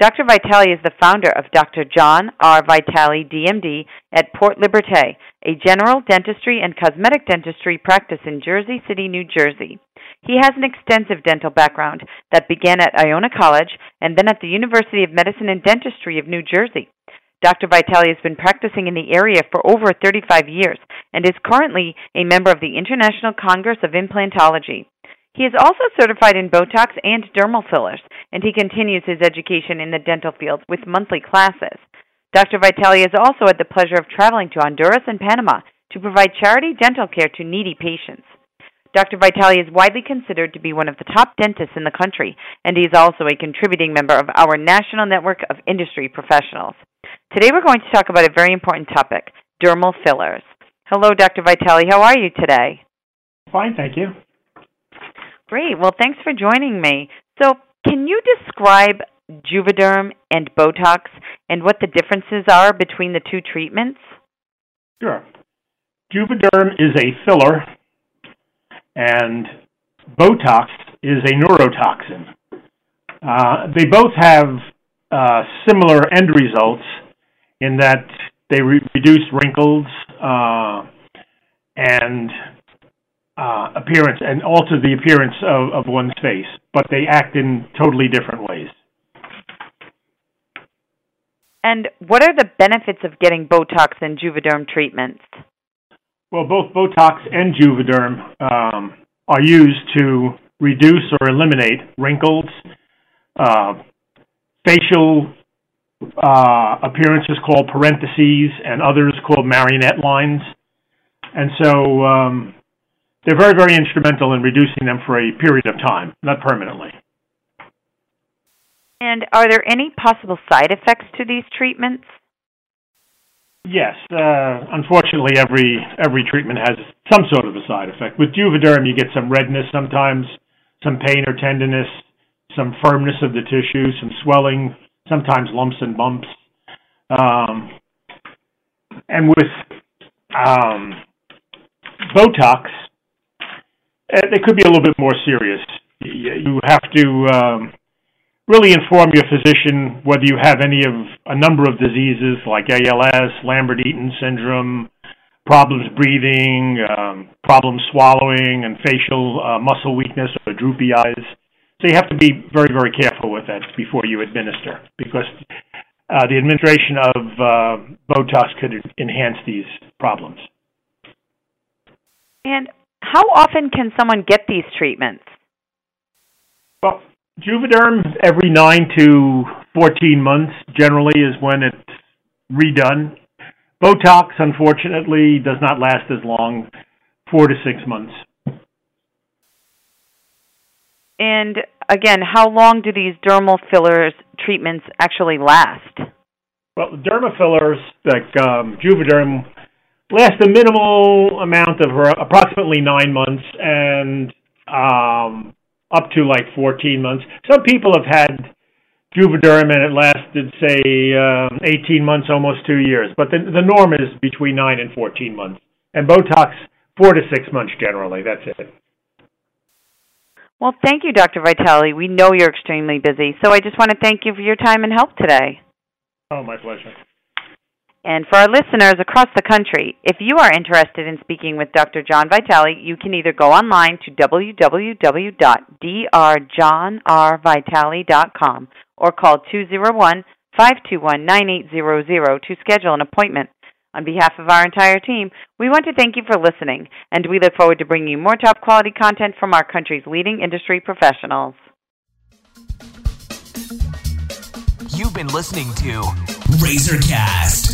Dr. Vitale is the founder of Dr. John R. Vitale, DMD, at Port Liberté, a general dentistry and cosmetic dentistry practice in Jersey City, New Jersey. He has an extensive dental background that began at Iona College and then at the University of Medicine and Dentistry of New Jersey. Dr. Vitale has been practicing in the area for over 35 years and is currently a member of the International Congress of Implantology. He is also certified in Botox and dermal fillers, and he continues his education in the dental field with monthly classes. Dr. Vitale has also had the pleasure of traveling to Honduras and Panama to provide charity dental care to needy patients. Dr. Vitale is widely considered to be one of the top dentists in the country, and he is also a contributing member of our national network of industry professionals. Today we're going to talk about a very important topic dermal fillers. Hello, Dr. Vitale. How are you today? Fine, thank you. Great. Well, thanks for joining me. So, can you describe Juvederm and Botox and what the differences are between the two treatments? Sure. Juvederm is a filler, and Botox is a neurotoxin. Uh, they both have uh, similar end results in that they re- reduce wrinkles uh, and uh, appearance and alter the appearance of, of one's face, but they act in totally different ways. And what are the benefits of getting Botox and Juvederm treatments? Well, both Botox and Juvederm um, are used to reduce or eliminate wrinkles, uh, facial uh, appearances called parentheses, and others called marionette lines. And so um, they're very, very instrumental in reducing them for a period of time, not permanently. And are there any possible side effects to these treatments? Yes, uh, unfortunately, every every treatment has some sort of a side effect. With Juvederm, you get some redness sometimes, some pain or tenderness, some firmness of the tissue, some swelling, sometimes lumps and bumps. Um, and with um, Botox, they could be a little bit more serious. You have to um, really inform your physician whether you have any of a number of diseases like ALS, Lambert-Eaton syndrome, problems breathing, um, problems swallowing, and facial uh, muscle weakness or droopy eyes. So you have to be very, very careful with that before you administer, because uh, the administration of uh, Botox could enhance these problems. And how often can someone get these treatments? Well, Juvederm every 9 to 14 months generally is when it's redone. Botox, unfortunately, does not last as long, 4 to 6 months. And again, how long do these dermal fillers treatments actually last? Well, the derma fillers, like um, Juvederm, last a minimal amount of approximately nine months and um, up to like 14 months. Some people have had Juvederm and it lasted, say, um, 18 months, almost two years. But the, the norm is between 9 and 14 months. And Botox, 4 to 6 months generally. That's it. Well, thank you, Dr. Vitale. We know you're extremely busy, so I just want to thank you for your time and help today. Oh, my pleasure. And for our listeners across the country, if you are interested in speaking with Dr. John Vitale, you can either go online to www.drjohnrvitale.com or call 201 521 9800 to schedule an appointment. On behalf of our entire team, we want to thank you for listening, and we look forward to bringing you more top quality content from our country's leading industry professionals. You've been listening to Razorcast,